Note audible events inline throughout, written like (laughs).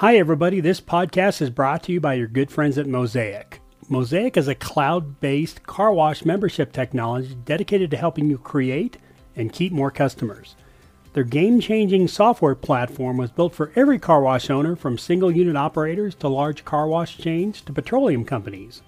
Hi, everybody. This podcast is brought to you by your good friends at Mosaic. Mosaic is a cloud based car wash membership technology dedicated to helping you create and keep more customers. Their game changing software platform was built for every car wash owner, from single unit operators to large car wash chains to petroleum companies.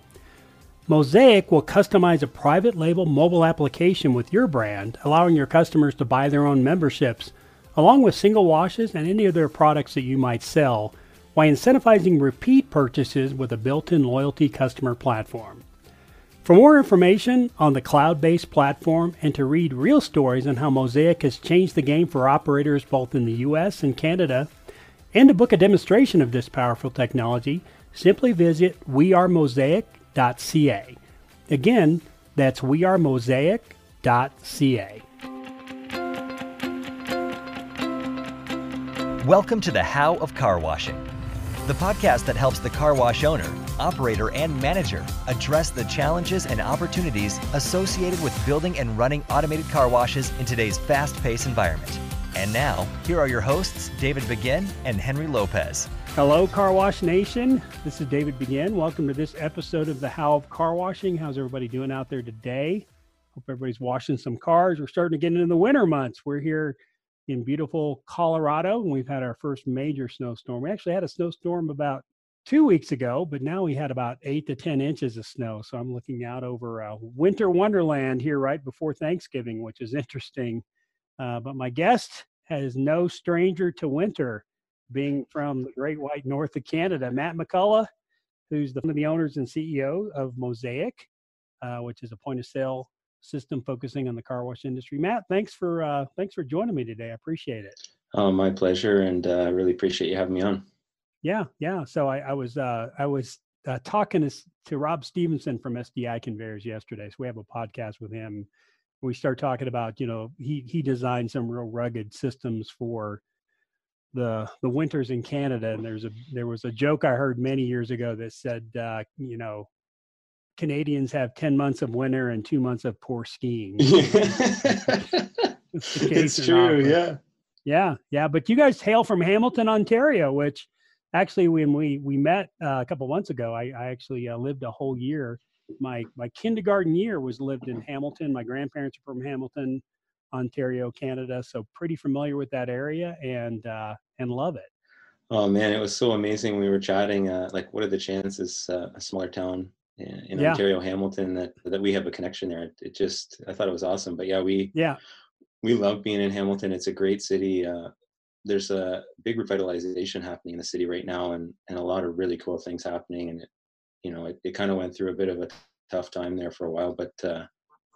Mosaic will customize a private label mobile application with your brand, allowing your customers to buy their own memberships, along with single washes and any other products that you might sell, while incentivizing repeat purchases with a built in loyalty customer platform. For more information on the cloud based platform and to read real stories on how Mosaic has changed the game for operators both in the US and Canada, and to book a demonstration of this powerful technology, simply visit wearemosaic.ca. Again, that's wearemosaic.ca. Welcome to the How of Car Washing, the podcast that helps the car wash owner, operator, and manager address the challenges and opportunities associated with building and running automated car washes in today's fast paced environment. And now, here are your hosts, David Begin and Henry Lopez. Hello, Car Wash Nation. This is David Begin. Welcome to this episode of the How of Car Washing. How's everybody doing out there today? Hope everybody's washing some cars. We're starting to get into the winter months. We're here in beautiful Colorado, and we've had our first major snowstorm. We actually had a snowstorm about two weeks ago, but now we had about eight to 10 inches of snow. So I'm looking out over uh, winter wonderland here right before Thanksgiving, which is interesting. Uh, but my guest has no stranger to winter, being from the great white north of Canada. Matt McCulloch, who's the, one of the owners and CEO of Mosaic, uh, which is a point of sale system focusing on the car wash industry. Matt, thanks for uh, thanks for joining me today. I appreciate it. Oh, my pleasure, and I uh, really appreciate you having me on. Yeah, yeah. So I, I was uh, I was uh, talking to, to Rob Stevenson from SDI Conveyors yesterday. So we have a podcast with him. We start talking about you know he he designed some real rugged systems for the the winters in Canada. And there's a there was a joke I heard many years ago that said uh, you know Canadians have 10 months of winter and two months of poor skiing. (laughs) it's, true. Yeah. Yeah. Yeah. But you guys hail from Hamilton, Ontario, which actually, when we, we met uh, a couple months ago, I, I actually uh, lived a whole year. My, my kindergarten year was lived in Hamilton. My grandparents are from Hamilton, Ontario, Canada. So pretty familiar with that area and, uh, and love it. Oh man, it was so amazing. We were chatting, uh, like, what are the chances uh, a smaller town in yeah. Ontario, Hamilton, that that we have a connection there. It, just I thought it was awesome. But yeah, we yeah we love being in Hamilton. It's a great city. Uh, there's a big revitalization happening in the city right now, and and a lot of really cool things happening. And it, you know, it, it kind of went through a bit of a tough time there for a while, but uh,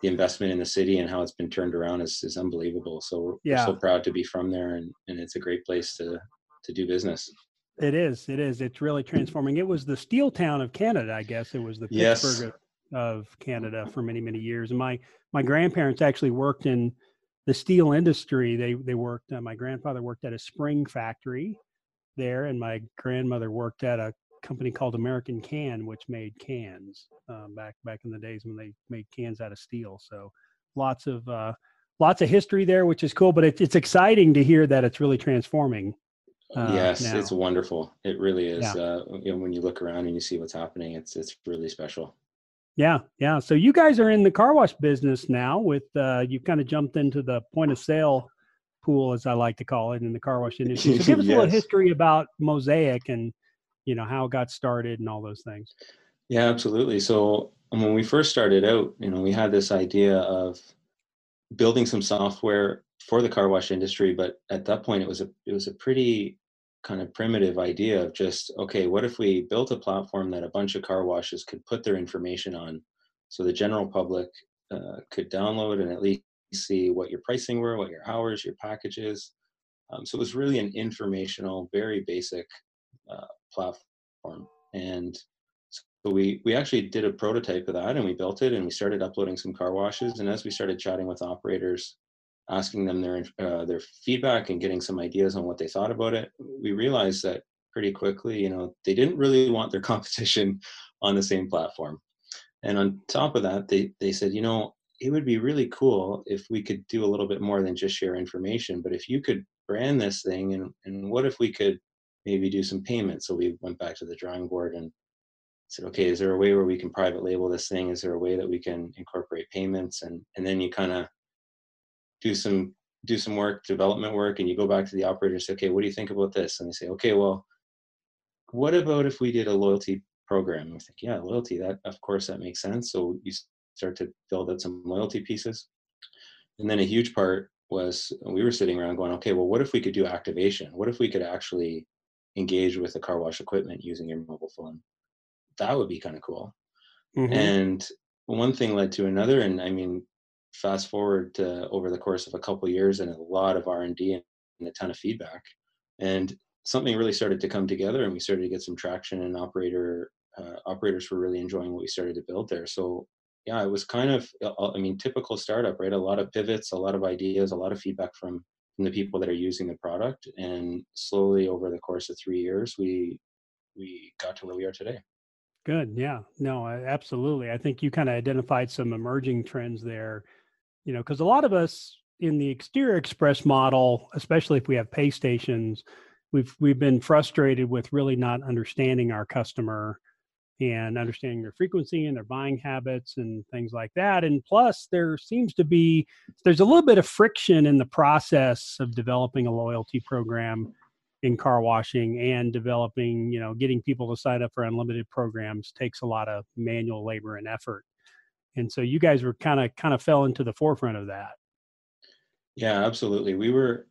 the investment in the city and how it's been turned around is, is unbelievable. So we're, yeah. we're so proud to be from there, and, and it's a great place to to do business. It is. It is. It's really transforming. It was the steel town of Canada, I guess. It was the yes. Pittsburgh of, Canada for many, many years. And my my grandparents actually worked in the steel industry. They they worked. Uh, my grandfather worked at a spring factory there, and my grandmother worked at a company called American Can, which made cans um, back back in the days when they made cans out of steel. So lots of uh, lots of history there, which is cool. But it, it's exciting to hear that it's really transforming uh, yes, now. it's wonderful. It really is. Yeah. Uh, you know, when you look around and you see what's happening, it's it's really special. Yeah, yeah. So you guys are in the car wash business now. With uh, you've kind of jumped into the point of sale pool, as I like to call it, in the car wash (laughs) industry. So give us yes. a little history about Mosaic and you know how it got started and all those things. Yeah, absolutely. So when we first started out, you know, we had this idea of building some software for the car wash industry, but at that point, it was a it was a pretty kind of primitive idea of just okay what if we built a platform that a bunch of car washes could put their information on so the general public uh, could download and at least see what your pricing were what your hours your packages? Um, so it was really an informational very basic uh, platform. And so we we actually did a prototype of that and we built it and we started uploading some car washes. And as we started chatting with operators asking them their uh, their feedback and getting some ideas on what they thought about it, we realized that pretty quickly, you know, they didn't really want their (laughs) competition on the same platform. And on top of that, they they said, you know, it would be really cool if we could do a little bit more than just share information. But if you could brand this thing, and and what if we could maybe do some payments. So we went back to the drawing board and said, okay, is there a way where we can private label this thing? Is there a way that we can incorporate payments? And and then you kind of do some do some work, development work, and you go back to the operator and say, okay, what do you think about this? And they say, okay, well, what about if we did a loyalty program? And we think, yeah, loyalty, that of course that makes sense. So you start to build out some loyalty pieces. And then a huge part was we were sitting around going, okay, well, what if we could do activation? What if we could actually engage with the car wash equipment using your mobile phone? That would be kind of cool. Mm-hmm. And one thing led to another, and I mean, fast forward to over the course of a couple of years and a lot of r&d and a ton of feedback. And something really started to come together and we started to get some traction and operator uh, operators were really enjoying what we started to build there. So yeah it was kind of uh, i mean typical startup right? A lot of pivots a lot of ideas a lot of feedback from from the people that are using the product. And slowly over the course of three years we we got to where we are today. Good. Yeah. No absolutely. I think you kind of identified some emerging trends there you know, because a lot of us in the exterior express model, especially if we have pay stations, we've we've been frustrated with really not understanding our customer and understanding their frequency and their buying habits and things like that. And plus, there seems to be there's a little bit of friction in the process of developing a loyalty program in car washing and developing, you know, getting people to sign up for unlimited programs takes a lot of manual labor and effort and so you guys were kind of kind of fell into the forefront of that. Yeah absolutely. We were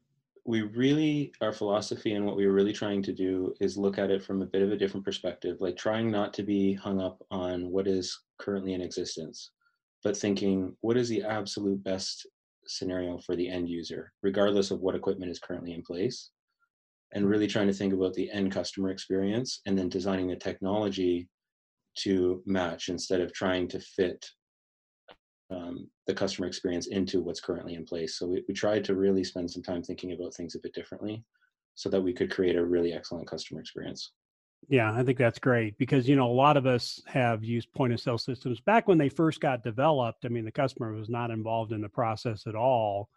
we really our philosophy and what we were really trying to do is look at it from a bit of a different perspective like trying not to be hung up on what is currently in existence but thinking what is the absolute best scenario for the end user regardless of what equipment is currently in place and really trying to think about the end customer experience and then designing the technology to match instead of trying to fit um, the customer experience into what's currently in place. So we, we tried to really spend some time thinking about things a bit differently so that we could create a really excellent customer experience. Yeah, I think that's great because you know a lot of us have used point of sale systems back when they first got developed. I mean, the customer was not involved in the process at all.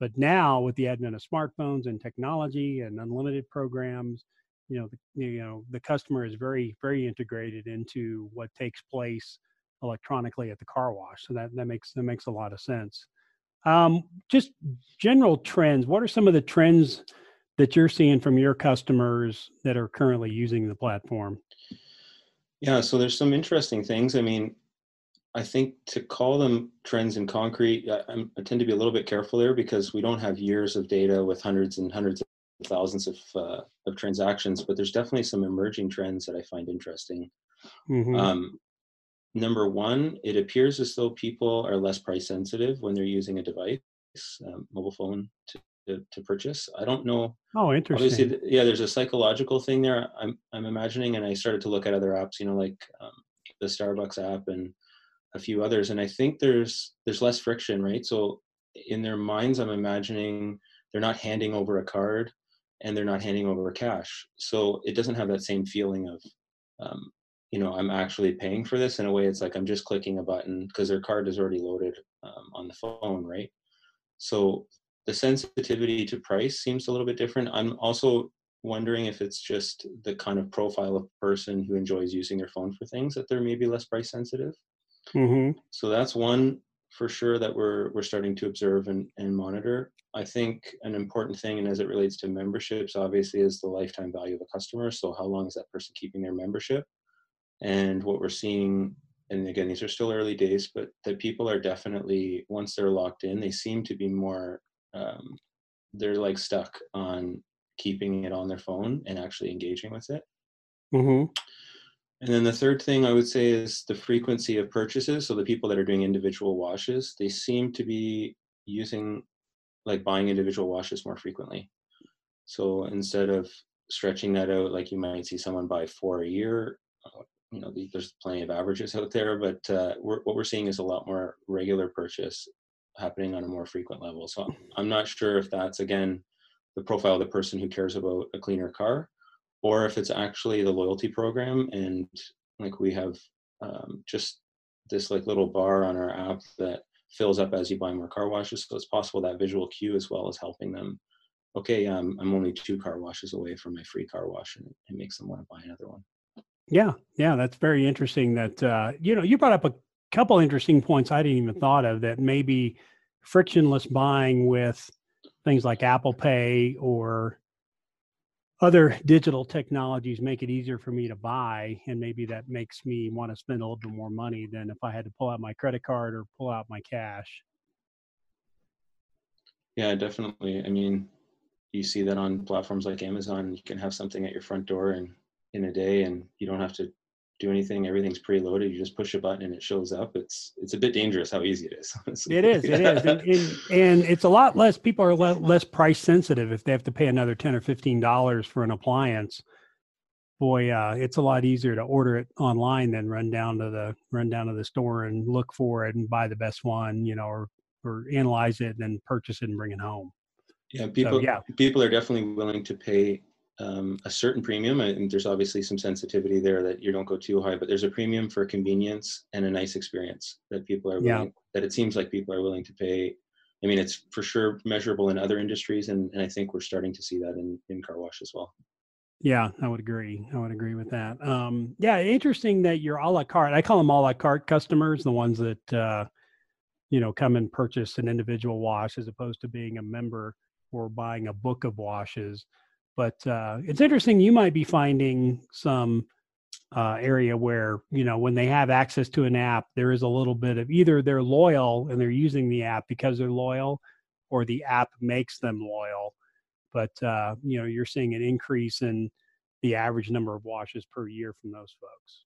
But now with the advent of smartphones and technology and unlimited programs, you know, the, you know, the customer is very very integrated into what takes place electronically at the car wash. So that that makes that makes a lot of sense. Um, just general trends. What are some of the trends that you're seeing from your customers that are currently using the platform? Yeah, so there's some interesting things. I mean, I think to call them trends in concrete, I, I, tend to be a little bit careful there because we don't have years of data with hundreds and hundreds of thousands of uh, of transactions. But there's definitely some emerging trends that I find interesting. Mm-hmm. Um, number one, it appears as though people are less price sensitive when they're using a device, um, mobile phone to, to, to, purchase. I don't know. Oh, interesting. Obviously, yeah, there's a psychological thing there. I'm I'm imagining, and I started to look at other apps, you know, like um, the Starbucks app and a few others, and I think there's there's less friction, right? So in their minds, I'm imagining they're not handing over a card and they're not handing over cash, so it doesn't have that same feeling of um, you know i'm actually paying for this in a way it's like i'm just clicking a button because their card is already loaded um, on the phone right? So the sensitivity to price seems a little bit different. I'm also wondering if it's just the kind of profile of person who enjoys using their phone for things that they're maybe less price sensitive. Mm-hmm. so that's one for sure that we're we're starting to observe and, and monitor. I think an important thing and as it relates to memberships obviously is the lifetime value of a customer. So how long is that person keeping their membership and what we're seeing, and again, these are still early days, but that people are definitely, once they're locked in, they seem to be more, um, they're like stuck on keeping it on their phone and actually engaging with it. Mm-hmm. And then the third thing I would say is the frequency of purchases. So the people that are doing individual washes, they seem to be using, like buying individual washes more frequently. So instead of stretching that out, like you might see someone buy four a year, you know, there's plenty of averages out there, but uh, we're, what we're seeing is a lot more regular purchase happening on a more frequent level. So I'm not sure if that's again the profile of the person who cares about a cleaner car, or if it's actually the loyalty program and like we have um, just this like little bar on our app that fills up as you buy more car washes. So it's possible that visual cue as well is helping them okay, um, I'm only two car washes away from my free car wash, and it makes them want to buy another one. Yeah, yeah, that's very interesting. That uh, you know, you brought up a couple interesting points I didn't even thought of. That maybe frictionless buying with things like Apple Pay or other (laughs) digital technologies make it easier for me to buy, and maybe that makes me want to spend a little bit more money than if I had to pull out my credit card or pull out my cash. Yeah, definitely. I mean, you see that on platforms like Amazon. You can have something at your front door and in a day, and you don't have to do anything. Everything's preloaded. You just push a button and it shows up. It's it's a bit dangerous how easy it is. (laughs) Honestly. It is. It is, and, and, and, it's a lot less. People are less price sensitive if they have to pay another ten or fifteen dollars for an appliance. Boy, uh, it's a lot easier to order it online than run down to the run down to the store and look for it and buy the best one, you know, or or analyze it and then purchase it and bring it home. Yeah, people so, yeah. people are definitely willing to pay um, a certain premium, and there's obviously some sensitivity there that you don't go too high, but there's a premium for convenience and a nice experience that people are willing, yeah. that it seems like people are willing to pay. I mean, it's for sure measurable in other industries, and, and I think we're starting to see that in, in car wash as well. Yeah, I would agree. I would agree with that. Um, yeah, interesting that you're a la carte. I call them a la carte customers, the ones that uh, you know come and purchase an individual wash as opposed to being a member or buying a book of washes. But uh, it's interesting. You might be finding some uh, area where you know when they have access to an app, there is a little bit of either they're loyal and they're using the app because they're loyal, or the app makes them loyal. But uh, you know you're seeing an increase in the average number of washes per year from those folks.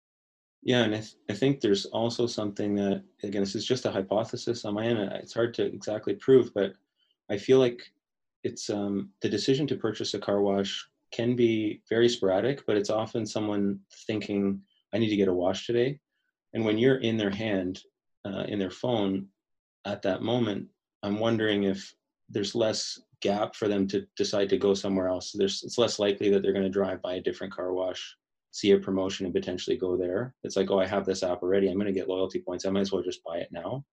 Yeah, and I, th- I think there's also something that again this is just a hypothesis on my end. It's hard to exactly prove, but I feel like it's um, the decision to purchase a car wash can be very sporadic, but it's often someone thinking, I need to get a wash today. And when you're in their hand, uh, in their phone at that moment, I'm wondering if there's less gap for them to decide to go somewhere else. There's, it's less likely that they're going to drive by a different car wash, see a promotion, and potentially go there. It's like, oh, I have this app already. I'm going to get loyalty points. I might as well just buy it now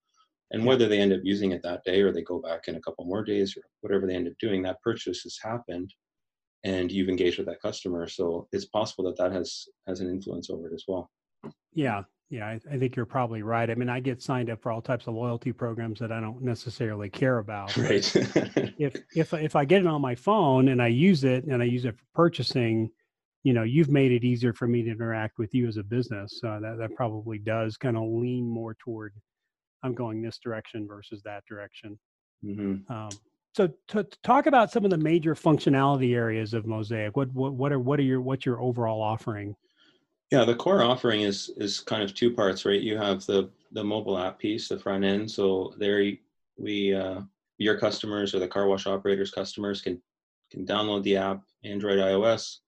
and whether they end up using it that day or they go back in a couple more days or whatever they end up doing that purchase has happened and you've engaged with that customer. So it's possible that that has has an influence over it as well. Yeah. Yeah. I, I, think you're probably right. I mean i get signed up for all types of loyalty programs that i don't necessarily care about right. (laughs) if if if i get it on my phone and i use it and i use it for purchasing you know you've made it easier for me to interact with you as a business. So that that probably does kind of lean more toward I'm going this direction versus that direction. Mm-hmm. Um, so to, to, talk about some of the major functionality areas of Mosaic, what, what what are what are your what's your overall offering? Yeah, the core offering is is kind of two parts, right? You have the the mobile app piece, the front end. So there we uh, your customers or the car wash operators customers can can download the app, Android, iOS.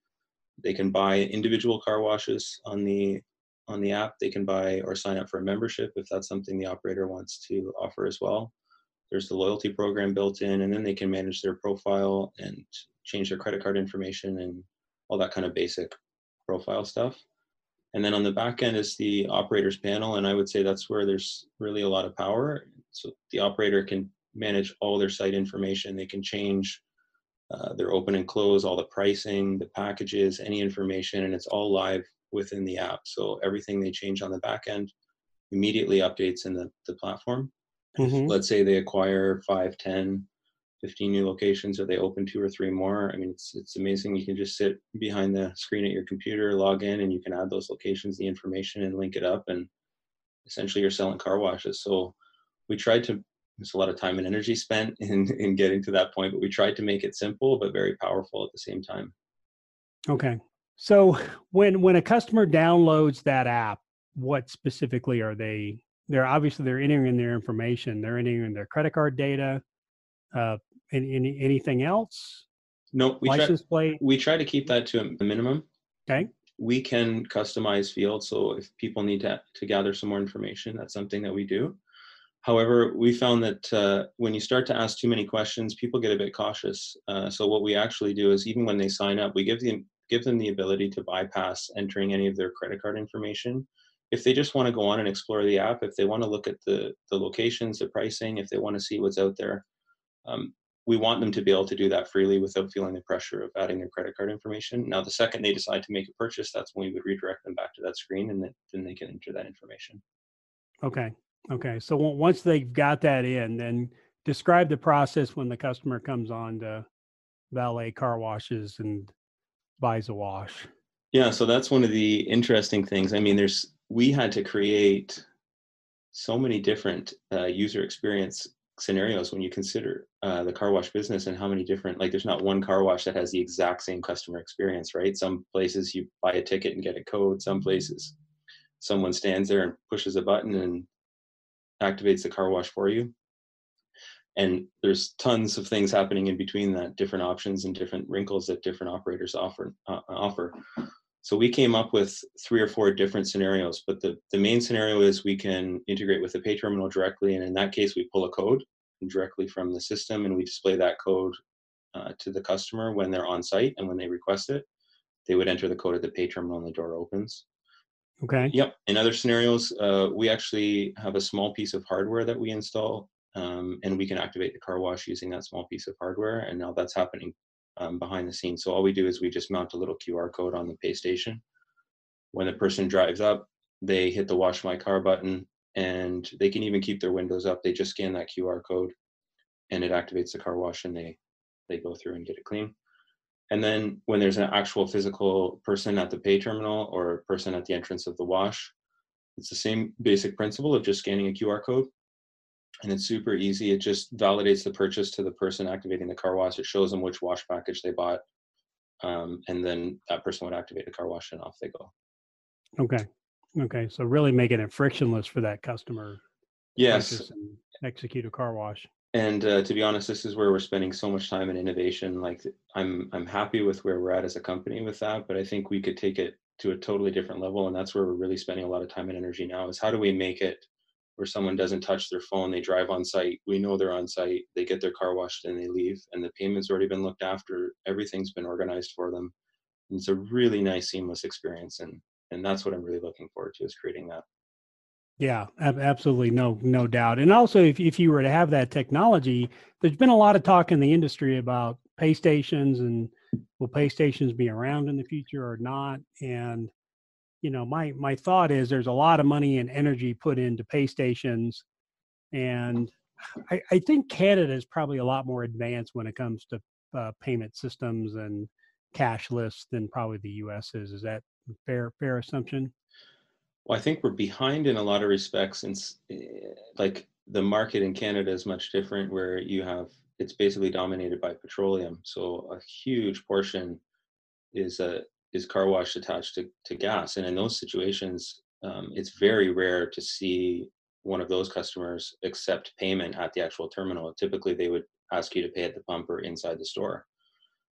They can buy individual car washes on the on the app. They can buy or sign up for a membership if that's something the operator wants to offer as well. There's the loyalty program built in, and then they can manage their profile and change their credit card information and all that kind of basic profile stuff. And then on the back end is the operators panel, and I would say that's where there's really a lot of power. So the operator can manage all their site information. They can change uh, their open and close, all the pricing, the packages, any information, and it's all live within the app. So everything they change on the back end immediately updates in the, the platform. Mm-hmm. Let's say they acquire 5, 10, 15 new locations or they open two or three more. I mean, it's, it's amazing. You can just sit behind the screen at your computer, log in, and you can add those locations, the information, and link it up. And essentially, you're selling car washes. So we tried to, there's a lot of time and energy spent (laughs) in, in getting to that point, but we tried to make it simple but very powerful at the same time. Okay. So when when a customer downloads that app, what specifically are they? They're obviously they're entering their information. They're entering their credit card data. Uh, any, any anything else? No, we license try, plate. We try to keep that to a minimum. Okay. We can customize fields, so if people need to to gather some more information, that's something that we do. However, we found that uh, when you start to ask too many questions, people get a bit cautious. Uh, so what we actually do is even when they sign up, we give them give them the ability to bypass entering any of their credit card information. If they just want to go on and explore the app, if they want to look at the, the locations, the pricing, if they want to see what's out there, um, we want them to be able to do that freely without feeling the pressure of adding their credit card information. Now, the second they decide to make a purchase, that's when we would redirect them back to that screen, and then, then they can enter that information. Okay. Okay. So once they've got that in, then describe the process when the customer comes on to valet car washes and buys a wash. Yeah, so that's one of the interesting things. I mean, there's we had to create so many different uh, user experience scenarios when you consider uh, the car wash business and how many different like there's not one car wash that has the exact same customer experience right some places you buy a ticket and get a code some places someone stands there and pushes a button and activates the car wash for you and there's tons of things happening in between that different options and different wrinkles that different operators offer uh, offer so we came up with three or four different scenarios, but the, the main scenario is we can integrate with the pay terminal directly. And in that case, we pull a code directly from the system and we display that code uh, to the customer when they're on site and when they request it. They would enter the code at the pay terminal and the door opens. Okay. Yep. In other scenarios, uh, we actually have a small piece of hardware that we install um, and we can activate the car wash using that small piece of hardware. And now that's happening um, behind the scenes. So all we do is we just mount a little QR code on the pay station. When the person drives up, they hit the wash my car button and they can even keep their windows up. They just scan that QR code and it activates the car wash and they they go through and get it clean. And then when there's an actual physical person at the pay terminal or person at the entrance of the wash, it's the same basic principle of just scanning a QR code and it's super easy. It just validates the purchase to the person activating the car wash. It shows them which wash package they bought, um, and then that person would activate the car wash and off they go. Okay, okay. So really making it frictionless for that customer. Yes. execute a car wash. And uh, to be honest, this is where we're spending so much time in innovation. Like I'm, I'm happy with where we're at as a company with that, but I think we could take it to a totally different level, and that's where we're really spending a lot of time and energy now. Is how do we make it where someone doesn't touch their phone, they drive on site, we know they're on site, they get their car washed and they leave, and the payment's already been looked after, everything's been organized for them. And it's a really nice, seamless experience, and and that's what I'm really looking forward to is creating that. Yeah, absolutely, no, no doubt. And also, if if you were to have that technology, there's been a lot of talk in the industry about pay stations and will pay stations be around in the future or not? And you know, my my thought is there's a lot of money and energy put into pay stations, and I, I think Canada is probably a lot more advanced when it comes to uh, payment systems and cashless than probably the U.S. is. Is that fair fair assumption? Well, I think we're behind in a lot of respects, since eh, like the market in Canada is much different, where you have it's basically dominated by petroleum, so a huge portion is a is car wash attached to, to gas. And in those situations, um, it's very rare to see one of those customers accept payment at the actual terminal. Typically, they would ask you to pay at the pump or inside the store.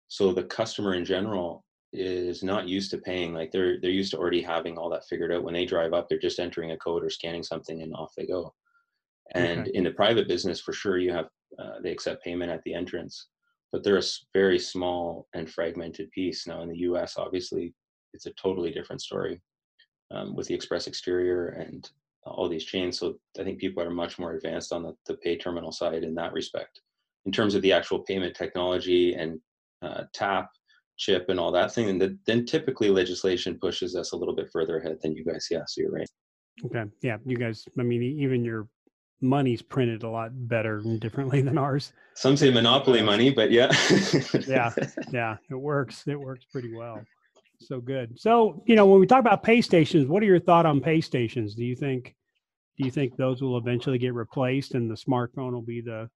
So the customer in general is not used to paying. Like they're they're used to already having all that figured out. When they drive up, they're just entering a code or scanning something, and off they go. And okay. in the private business, for sure, you have uh, they accept payment at the entrance but they're a very small and fragmented piece. Now in the U.S., obviously, it's a totally different story um, with the express exterior and all these chains. So I think people are much more advanced on the, the pay terminal side in that respect. In terms of the actual payment technology and uh, tap, chip, and all that thing, and the, then typically legislation pushes us a little bit further ahead than you guys. Yeah, so you're right. Okay. Yeah, you guys. I mean, even your money's printed a lot better and differently than ours. Some say monopoly money, but yeah. yeah, (laughs) yeah, it works. It works pretty well. So good. So you know, when we talk about pay stations, what are your thought on pay stations? Do you think do you think those will eventually get replaced and the smartphone will be the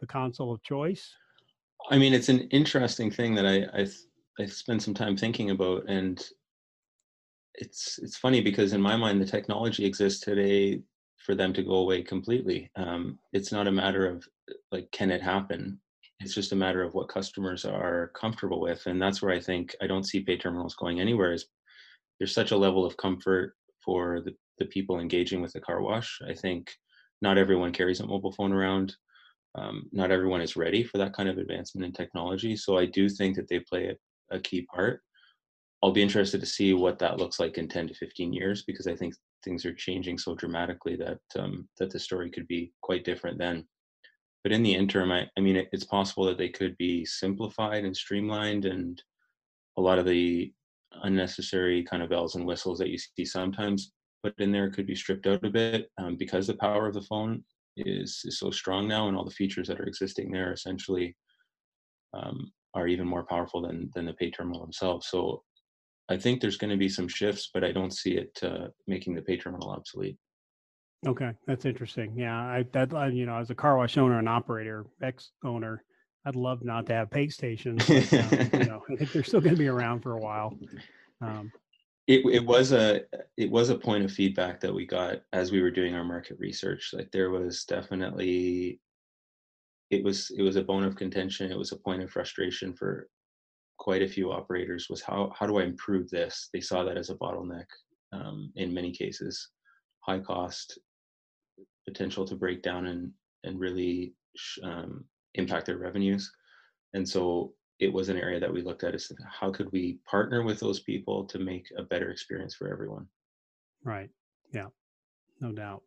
the console of choice? I mean, it's an interesting thing that I I, I spent some time thinking about, and it's it's funny because in my mind the technology exists today for them to go away completely. Um, it's not a matter of like, can it happen? It's just a matter of what customers are comfortable with. And that's where I think I don't see pay terminals going anywhere is there's such a level of comfort for the, the people engaging with the car wash. I think not everyone carries a mobile phone around. Um, not everyone is ready for that kind of advancement in technology. So I do think that they play a, a key part. I'll be interested to see what that looks like in 10 to 15 years because I think things are changing so dramatically that um, that the story could be quite different then. but in the interim, I, I mean, it, it's possible that they could be simplified and streamlined, and a lot of the unnecessary kind of bells and whistles that you see sometimes put in there could be stripped out a bit um, because the power of the phone is is so strong now, and all the features that are existing there essentially um, are even more powerful than than the pay terminal themselves. So I think there's going to be some shifts, but I don't see it uh, making the pay terminal obsolete. Okay, that's interesting. Yeah, I that uh, you know, as a car wash owner and operator, ex owner, I'd love not to have pay stations. But, um, you know, (laughs) I think they're still going to be around for a while. Um, it it was a it was a point of feedback that we got as we were doing our market research. Like there was definitely it was it was a bone of contention. It was a point of frustration for quite a few operators. Was how how do I improve this? They saw that as a bottleneck um, in many cases, high cost, potential to break down and and really um, impact their revenues. And so it was an area that we looked at is how could we partner with those people to make a better experience for everyone. Right. Yeah. No doubt.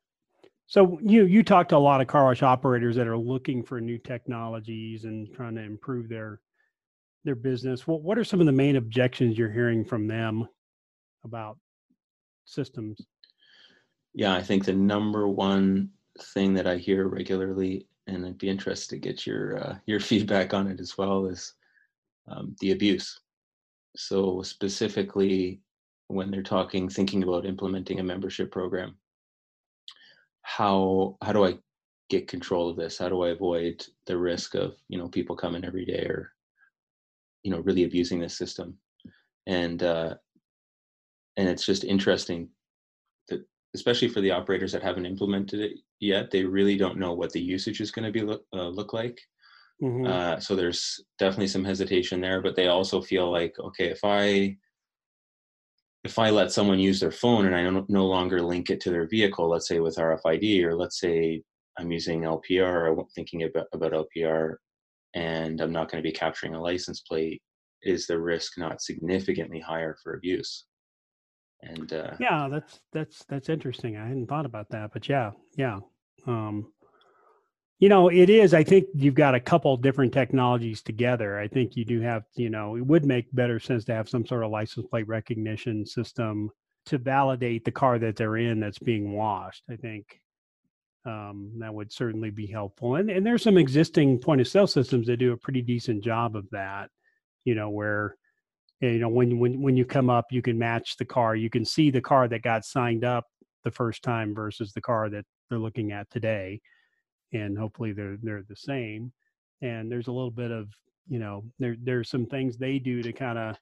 So you you talk to a lot of car wash operators that are looking for new technologies and trying to improve their their business. What what are some of the main objections you're hearing from them about systems? Yeah, I think the number one thing that I hear regularly, and I'd be interested to get your uh, your (laughs) feedback on it as well, is um, the abuse. So specifically, when they're talking, thinking about implementing a membership program, how how do I get control of this? How do I avoid the risk of you know people coming every day or you know really abusing this system? And uh, and it's just interesting that especially for the operators that haven't implemented it yet, they really don't know what the usage is going to be look, uh, look like. Mm-hmm. Uh, so there's definitely some hesitation there, but they also feel like, okay, if I if I let someone use their phone and I no, no longer link it to their vehicle, let's say with RFID, or let's say I'm using LPR, or thinking about, about LPR, and I'm not going to be capturing a license plate, is the risk not significantly higher for abuse? and uh, yeah that's that's that's interesting. I hadn't thought about that but yeah yeah um you know it is i think you've got a couple different technologies together. I think you do have you know it would make better sense to have some sort of license plate recognition system to validate the car that they're in that's being washed i think um, that would certainly be helpful. And, and there's some existing point of sale systems that do a pretty decent job of that you know where you know when when when you come up you can match the car. You can see the car that got signed up the first time versus the car that they're looking at today. And hopefully they're they're the same. And there's a little bit of you know there there's some things they do to kind of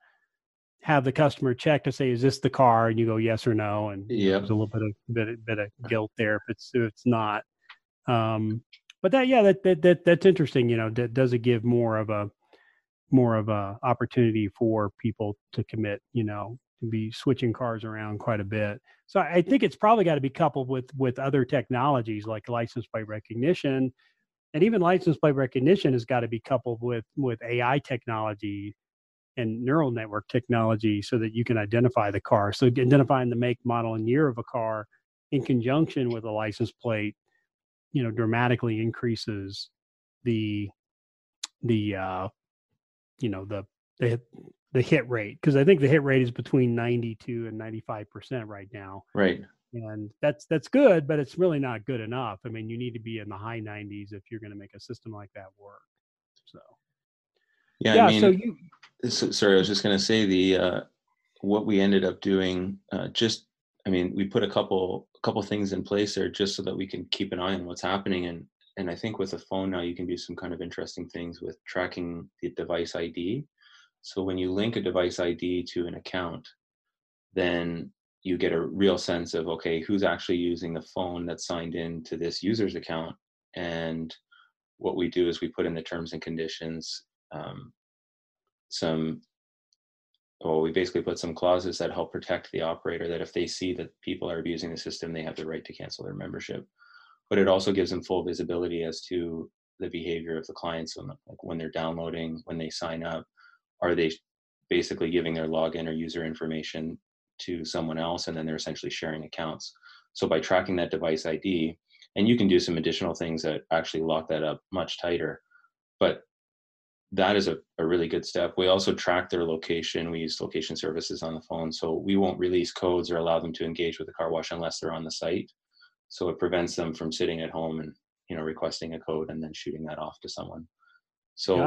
have the customer check to say is this the car? And you go yes or no and yeah there's a little bit of bit, bit of guilt there if it's if it's not. Um but that yeah that that, that that's interesting you know that does it give more of a more of a opportunity for people to commit, you know, to be switching cars around quite a bit. So I think it's probably got to be coupled with with other technologies like license plate recognition, and even license plate recognition has got to be coupled with with AI technology and neural network technology so that you can identify the car. So identifying the make, model, and year of a car in conjunction with a license plate, you know, dramatically increases the the uh, you know the the the hit rate because I think the hit rate is between 92 and 95 percent right now. Right. And that's that's good, but it's really not good enough. I mean, you need to be in the high 90s if you're going to make a system like that work. So. Yeah. yeah I mean, so you. So, sorry, I was just going to say the uh, what we ended up doing. Uh, just, I mean, we put a couple a couple things in place there just so that we can keep an eye on what's happening and and I think with a phone now you can do some kind of interesting things with tracking the device ID. So when you link a device ID to an account, then you get a real sense of okay, who's actually using the phone that's signed in to this user's account. And what we do is we put in the terms and conditions um, some well, we basically put some clauses that help protect the operator that if they see that people are abusing the system, they have the right to cancel their membership. But it also gives them full visibility as to the behavior of the clients when, like when they're downloading when they sign up. Are they basically giving their login or user information to someone else and then they're essentially sharing accounts. So by tracking that device id and you can do some additional things that actually lock that up much tighter but that is a, a really good step. We also track their location. We use location services on the phone so we won't release codes or allow them to engage with the car wash unless they're on the site. So it prevents them from sitting at home and you know requesting a code and then shooting that off to someone. So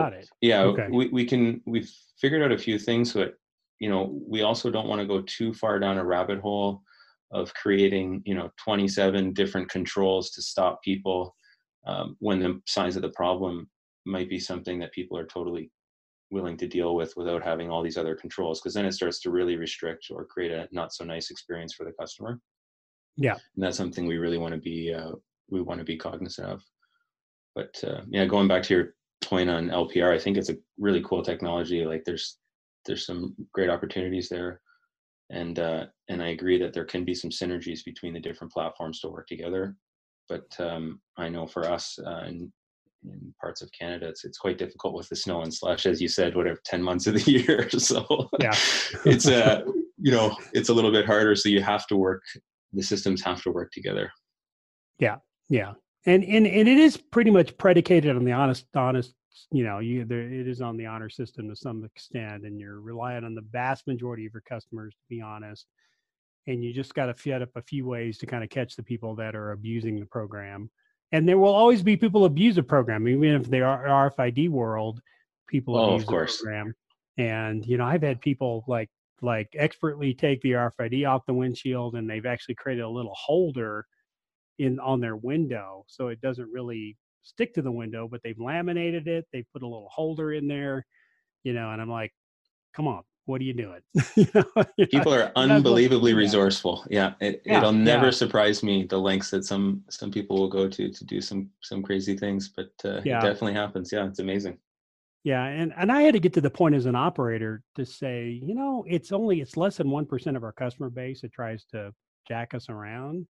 yeah okay. we, we can we've figured out a few things but you know we also don't want to go too far down a rabbit hole of creating you know 27 different controls to stop people um, when the signs of the problem might be something that people are totally willing to deal with without having all these other controls because then it starts to really restrict or create a not so nice experience for the customer. Yeah. And that's something we really want to be uh, we want to be cognizant of. But uh, yeah going back to your point on lpr i think it's a really cool technology like there's there's some great opportunities there. And uh, and I agree that there can be some synergies between the different platforms to work together. But um, I know for us uh, in, parts of Canada, it's it's quite difficult with the snow and slush, as you said, whatever ten months of the (laughs) year. (laughs) So yeah, it's a uh, you know it's a little bit harder. So you have to work. The systems have to work together. Yeah, yeah, and and and it is pretty much predicated on the honest honest you know you there it is on the honor system to some extent and you're relying on the vast majority of your customers to be honest and you just got to fit up a few ways to kind of catch the people that are abusing the program and there will always be people abuse a program even if they are rfid world people oh, abuse of course. the program and you know i've had people like like expertly take the rfid off the windshield and they've actually created a little holder in on their window so it doesn't really stick to the window, but they've laminated it. They put a little holder in there, you know, and I'm like, come on, what are you doing? (laughs) you know, (laughs) People are unbelievably yeah. resourceful. Yeah, it, yeah, it'll never yeah. surprise me the lengths that some some people will go to to do some some crazy things, but uh, yeah. it definitely happens. Yeah, it's amazing. Yeah, and and I had to get to the point as an operator to say, you know, it's only it's less than one percent of our customer base that tries to jack us around.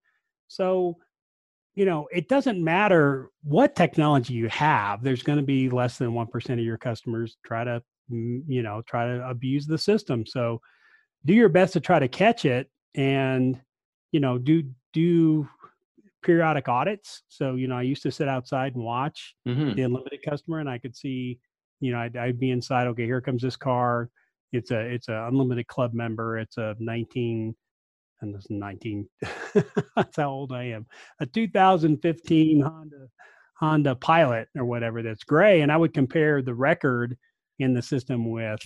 So you know, it doesn't matter what technology you have, there's going to be less than 1% of your customers try to, you know, try to abuse the system. So do your best to try to catch it and, you know, do, do periodic audits. So, you know, I used to sit outside and watch mm-hmm. the unlimited customer and I could see, you know, I'd, I'd be inside, okay, here comes this car. It's a, it's a unlimited club member. It's a 19, and this 19 (laughs) that's how old i am a 2015 honda honda pilot or whatever that's gray and i would compare the record in the system with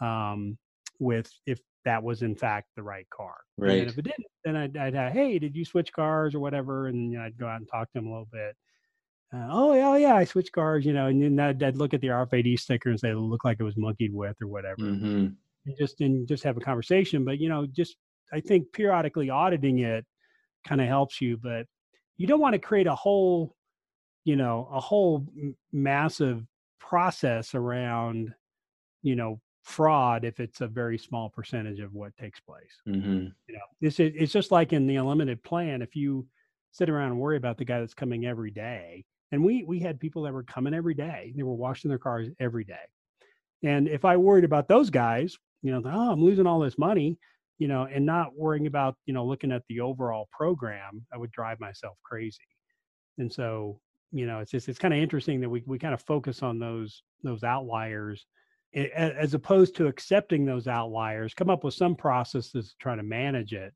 um with if that was in fact the right car. Right. and if it didn't then i'd, I'd have, hey did you switch cars or whatever? And you know, i'd go out and talk to him a little bit. Uh, oh yeah, oh, yeah, I switched cars, you know, and then I'd, I'd, look at the RFID sticker and say it looked like it was monkeyed with or whatever, mm-hmm. and just and just have a conversation. But you know, just I think periodically auditing it kind of helps you, but you don't want to create a whole, you know, a whole massive process around, you know, fraud if it's a very small percentage of what takes place. Mm-hmm. You know, it's it's just like in the unlimited plan. If you sit around and worry about the guy that's coming every day, and we we had people that were coming every day, they were washing their cars every day, and if I worried about those guys, you know, oh, I'm losing all this money you know, and not worrying about, you know, looking at the overall program, I would drive myself crazy. And so, you know, it's just it's kind of interesting that we we kind of focus on those those outliers as opposed to accepting those outliers, come up with some processes to try to manage it.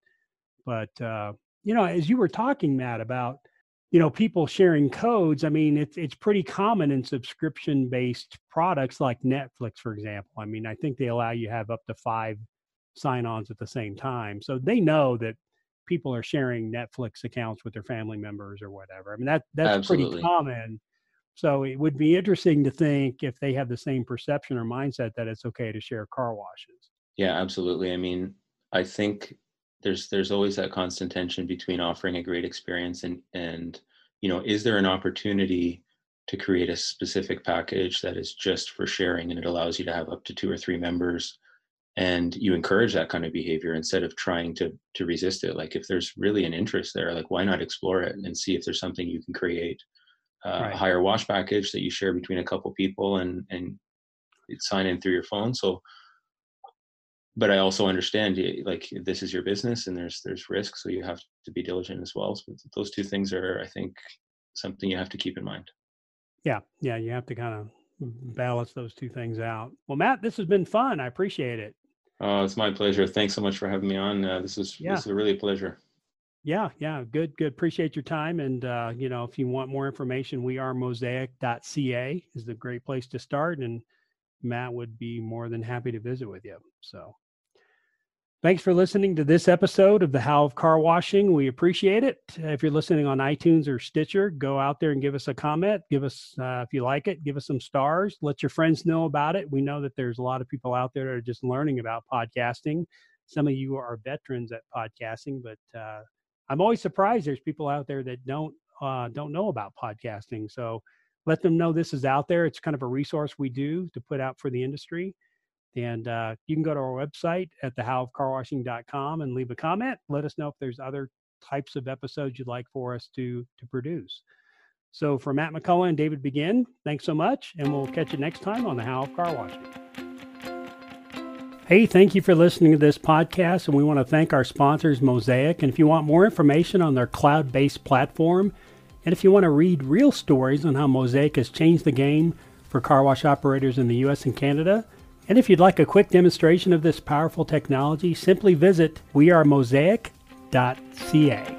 But uh, you know, as you were talking, Matt, about you know people sharing codes, I mean, it's it's pretty common in subscription based products like Netflix, for example. I mean, I think they allow you have up to five sign-ons at the same time. So they know that people are sharing Netflix accounts with their family members or whatever. I mean that that's Absolutely. pretty common. So it would be interesting to think if they have the same perception or mindset that it's okay to share car washes. Yeah, absolutely. I mean, I think there's there's always that constant tension between offering a great experience and and you know, is there an opportunity to create a specific package that is just for sharing and it allows you to have up to two or three members and you encourage that kind of behavior instead of trying to to resist it like if there's really an interest there like why not explore it and see if there's something you can create uh, right. a higher wash package that you share between a couple people and and sign in through your phone so but I also understand like this is your business and there's there's risk, so you have to be diligent as well. So those two things are, I think, something you have to keep in mind. Yeah, yeah, you have to kind of balance those two things out. Well, Matt, this has been fun. I appreciate it. Oh, it's my pleasure. Thanks so much for having me on. Uh, this is yeah. this is really a pleasure. Yeah, yeah, good, good. Appreciate your time. And uh, you know, if you want more information, we are mosaic.ca is the great place to start. And Matt would be more than happy to visit with you. So Thanks for listening to this episode of the How of Car Washing. We appreciate it. If you're listening on iTunes or Stitcher, go out there and give us a comment. Give us, uh, if you like it, give us some stars. Let your friends know about it. We know that there's a lot of people out there that are just learning about podcasting. Some of you are veterans at podcasting, but uh, I'm always surprised there's people out there that don't uh, don't know about podcasting. So let them know this is out there. It's kind of a resource we do to put out for the industry. And uh, you can go to our website at thehowofcarwashing.com and leave a comment. Let us know if there's other types of episodes you'd like for us to to produce. So for Matt McCulloch and David Begin, thanks so much, and we'll catch you next time on the How of Car Washing. Hey, thank you for listening to this podcast, and we want to thank our sponsors, Mosaic. And if you want more information on their cloud-based platform, and if you want to read real stories on how Mosaic has changed the game for car wash operators in the U.S. and Canada and if you'd like a quick demonstration of this powerful technology, simply visit wearemosaic.ca.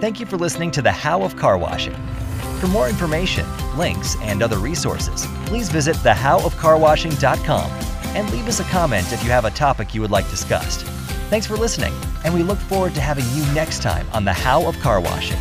Thank you for listening to The How of Car Washing. For more information, links, and other resources, please visit thehowofcarwashing.com and leave us a comment if you have a topic you would like discussed. Thanks for listening, and we look forward to having you next time on The How of Car Washing.